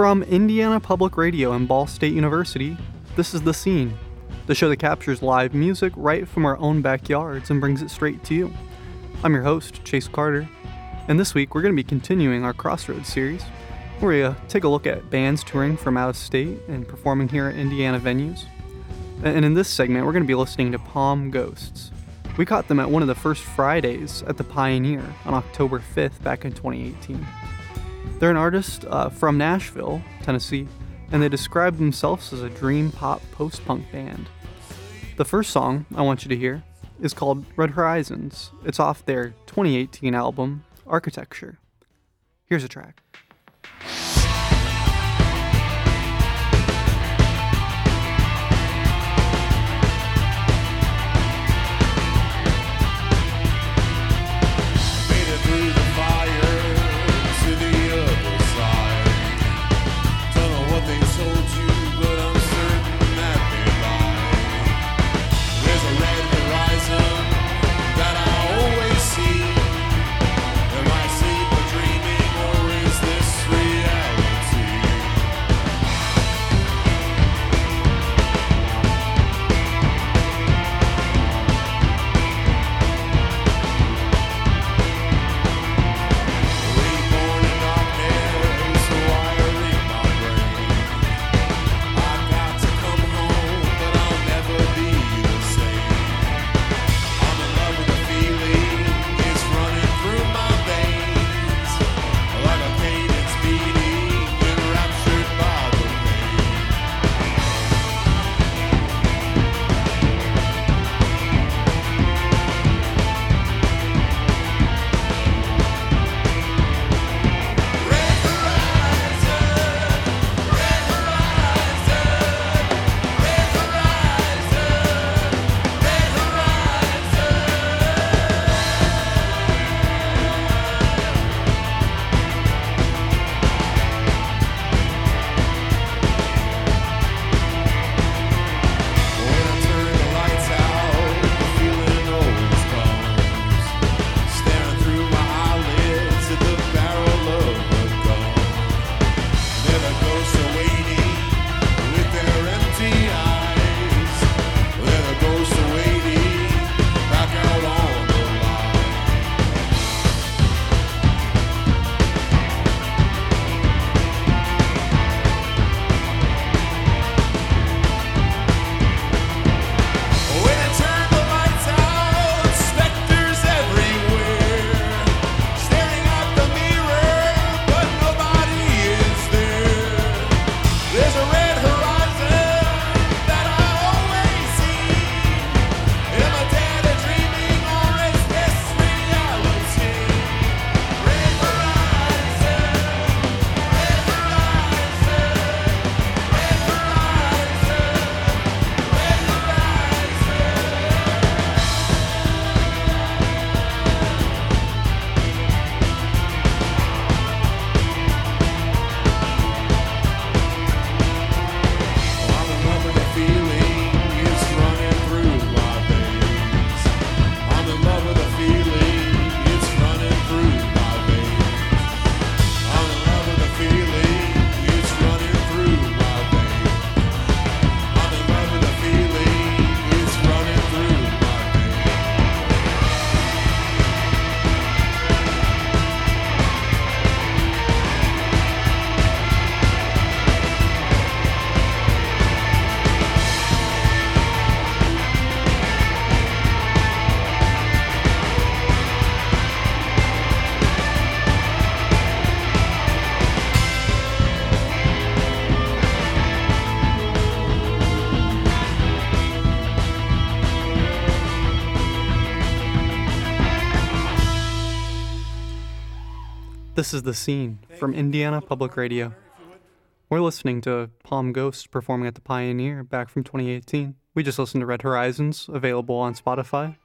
From Indiana Public Radio and Ball State University, this is The Scene, the show that captures live music right from our own backyards and brings it straight to you. I'm your host, Chase Carter, and this week we're going to be continuing our Crossroads series, where we uh, take a look at bands touring from out of state and performing here at Indiana venues. And in this segment, we're going to be listening to Palm Ghosts. We caught them at one of the first Fridays at the Pioneer on October 5th back in 2018. They're an artist uh, from Nashville, Tennessee, and they describe themselves as a dream pop post punk band. The first song I want you to hear is called Red Horizons. It's off their 2018 album, Architecture. Here's a track. This is The Scene from Indiana Public Radio. We're listening to Palm Ghost performing at the Pioneer back from 2018. We just listened to Red Horizons, available on Spotify.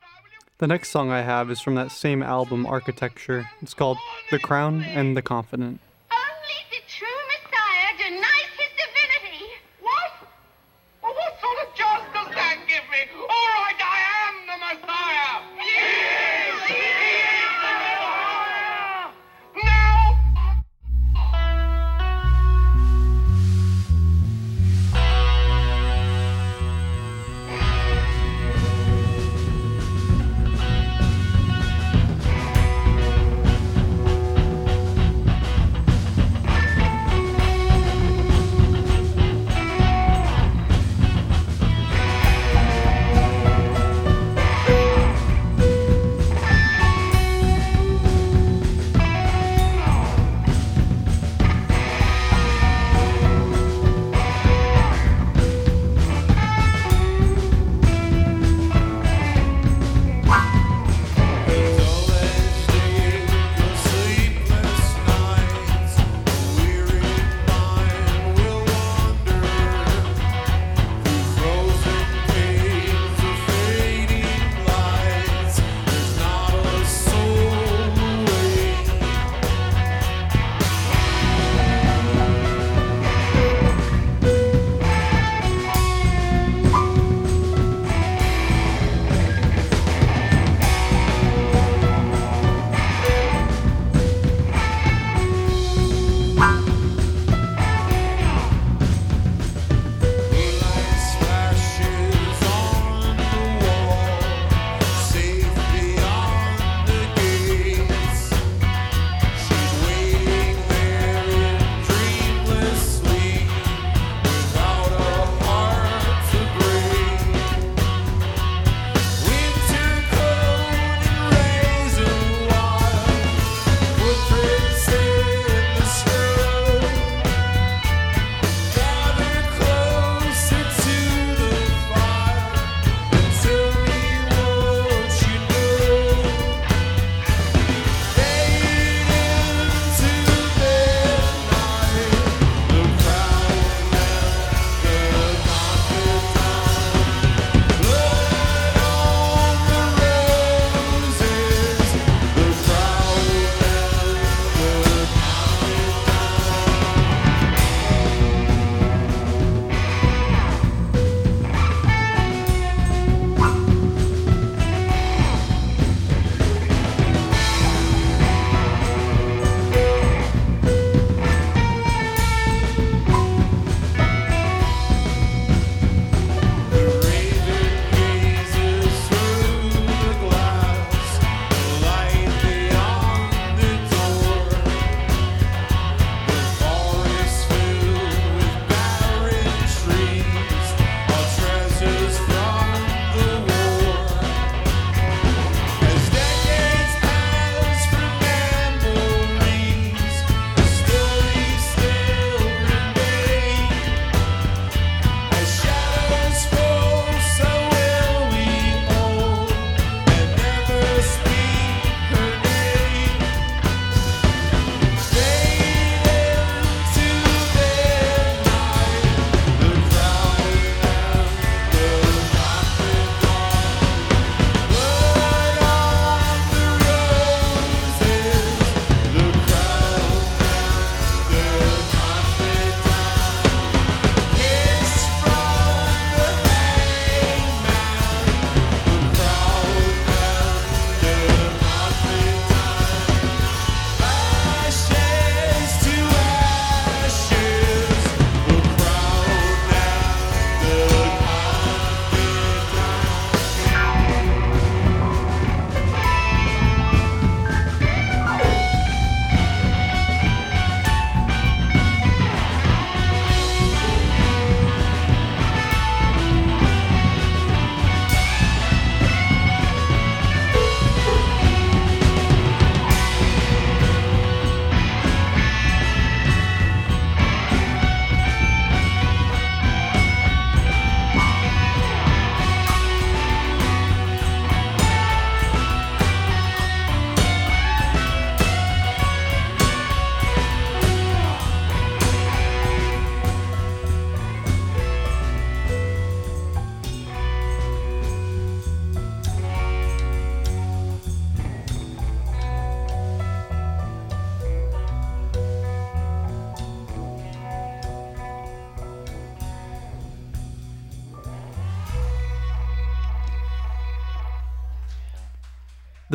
The next song I have is from that same album, Architecture. It's called The Crown and the Confident.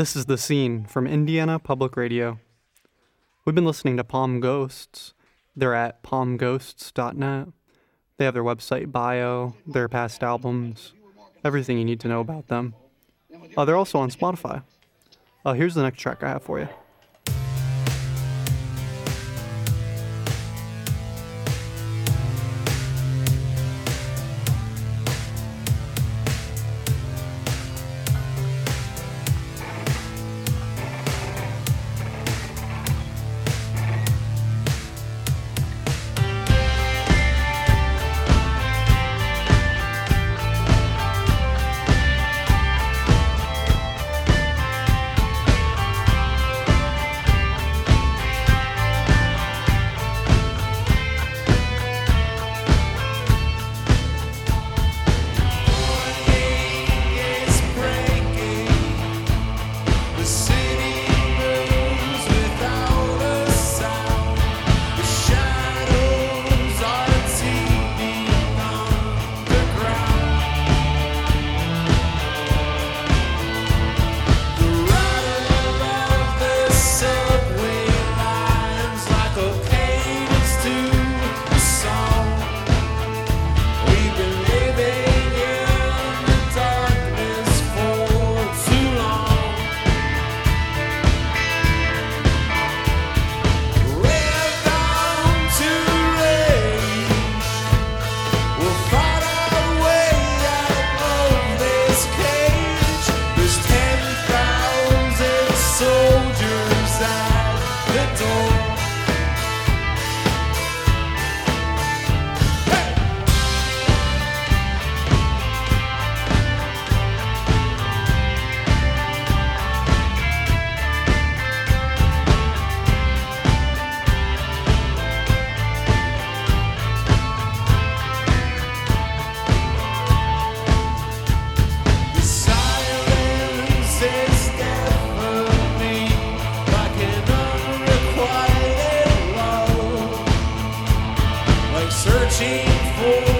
This is The Scene from Indiana Public Radio. We've been listening to Palm Ghosts. They're at palmghosts.net. They have their website bio, their past albums, everything you need to know about them. Uh, they're also on Spotify. Uh, here's the next track I have for you. searching for.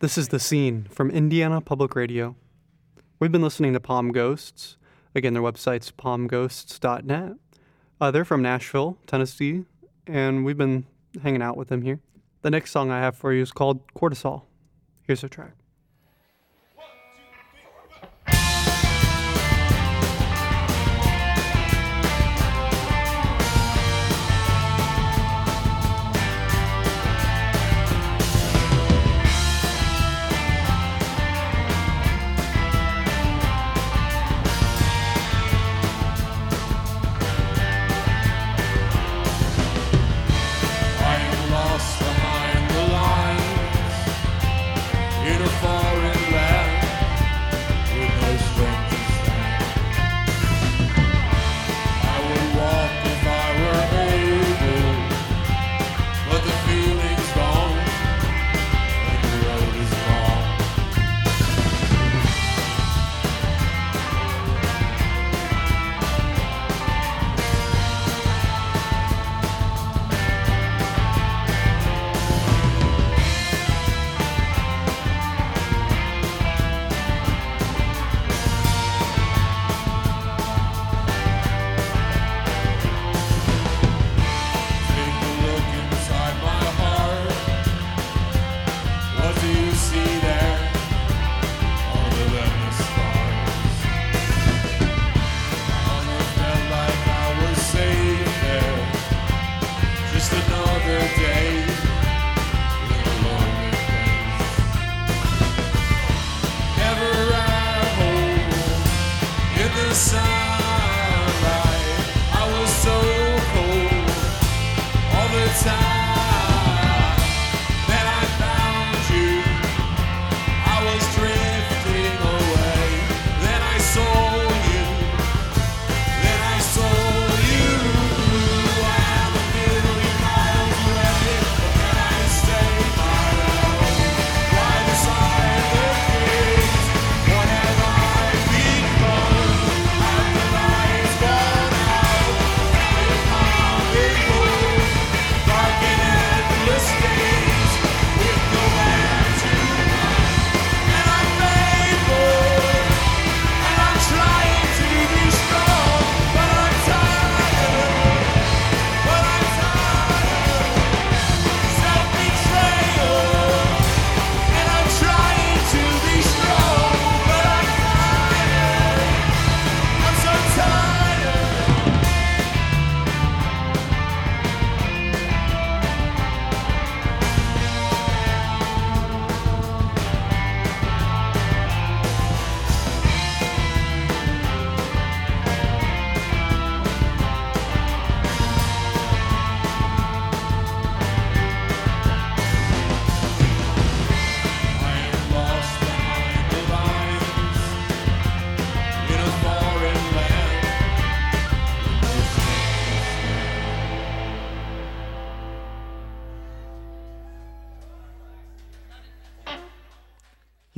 This is The Scene from Indiana Public Radio. We've been listening to Palm Ghosts. Again, their website's palmghosts.net. Uh, they're from Nashville, Tennessee, and we've been hanging out with them here. The next song I have for you is called Cortisol. Here's a track.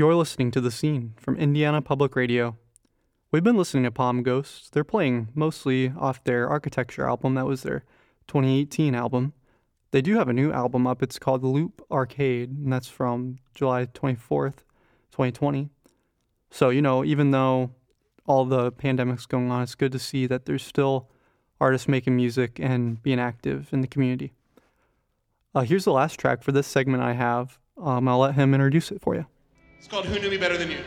You're listening to The Scene from Indiana Public Radio. We've been listening to Palm Ghosts. They're playing mostly off their Architecture album, that was their 2018 album. They do have a new album up. It's called Loop Arcade, and that's from July 24th, 2020. So, you know, even though all the pandemic's going on, it's good to see that there's still artists making music and being active in the community. Uh, here's the last track for this segment I have. Um, I'll let him introduce it for you. It's called Who Knew Me Better Than You.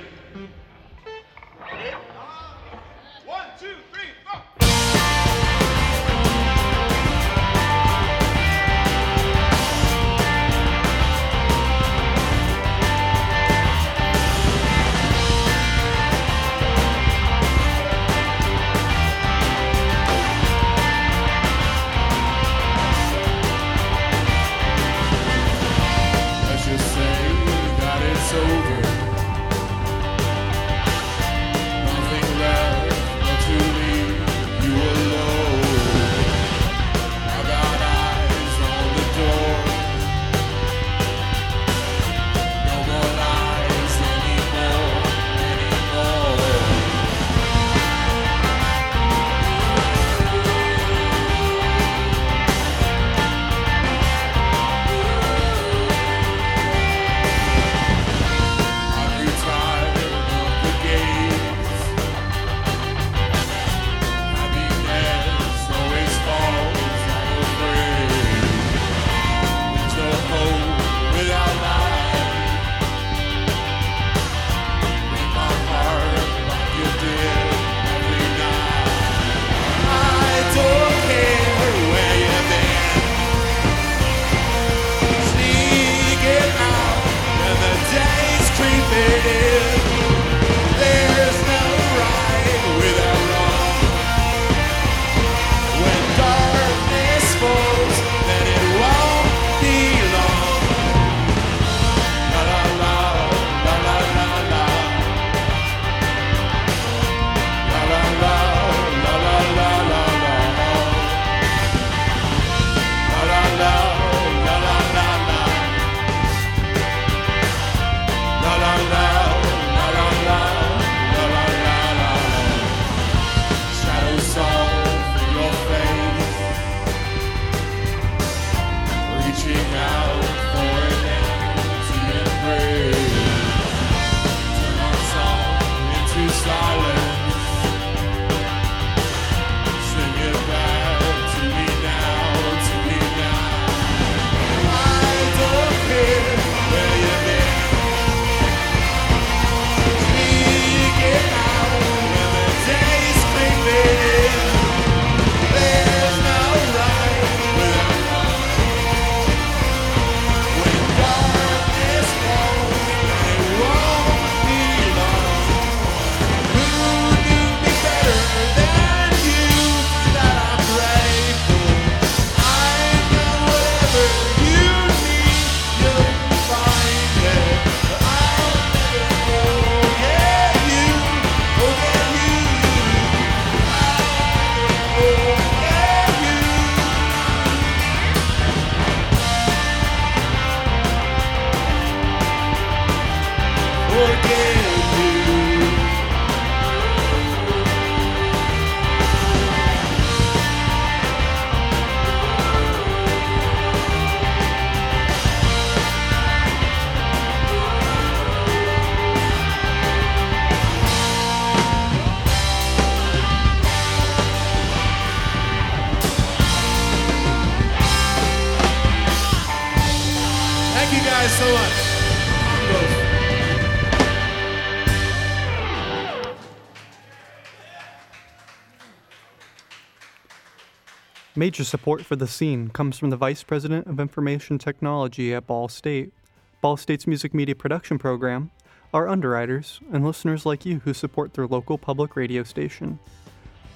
Major support for the scene comes from the Vice President of Information Technology at Ball State, Ball State's music media production program, our underwriters, and listeners like you who support their local public radio station.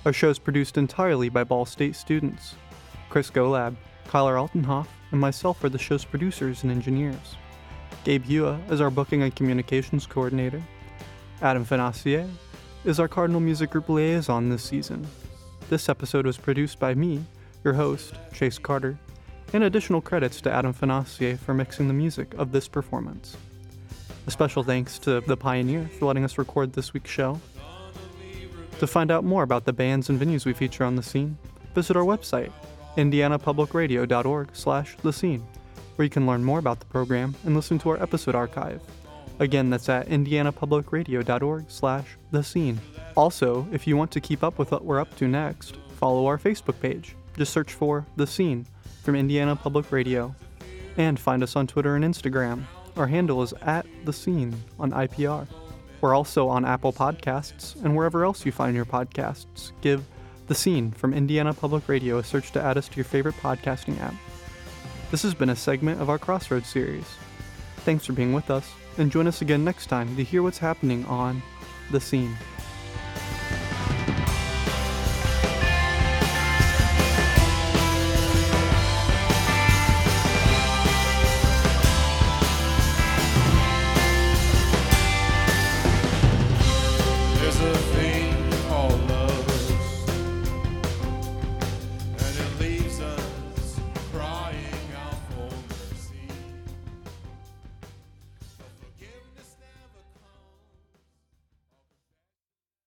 Our show is produced entirely by Ball State students. Chris Golab, Kyler Altenhoff, and myself are the show's producers and engineers. Gabe Hua is our booking and communications coordinator. Adam Fonacier is our Cardinal Music Group liaison this season. This episode was produced by me, your host, Chase Carter, and additional credits to Adam Fonacier for mixing the music of this performance. A special thanks to The Pioneer for letting us record this week's show. To find out more about the bands and venues we feature on the scene, visit our website, indianapublicradio.org slash the scene, where you can learn more about the program and listen to our episode archive. Again, that's at indianapublicradio.org slash the scene. Also, if you want to keep up with what we're up to next, follow our Facebook page. Just search for The Scene from Indiana Public Radio. And find us on Twitter and Instagram. Our handle is at The Scene on IPR. We're also on Apple Podcasts and wherever else you find your podcasts. Give The Scene from Indiana Public Radio a search to add us to your favorite podcasting app. This has been a segment of our Crossroads series. Thanks for being with us, and join us again next time to hear what's happening on The Scene.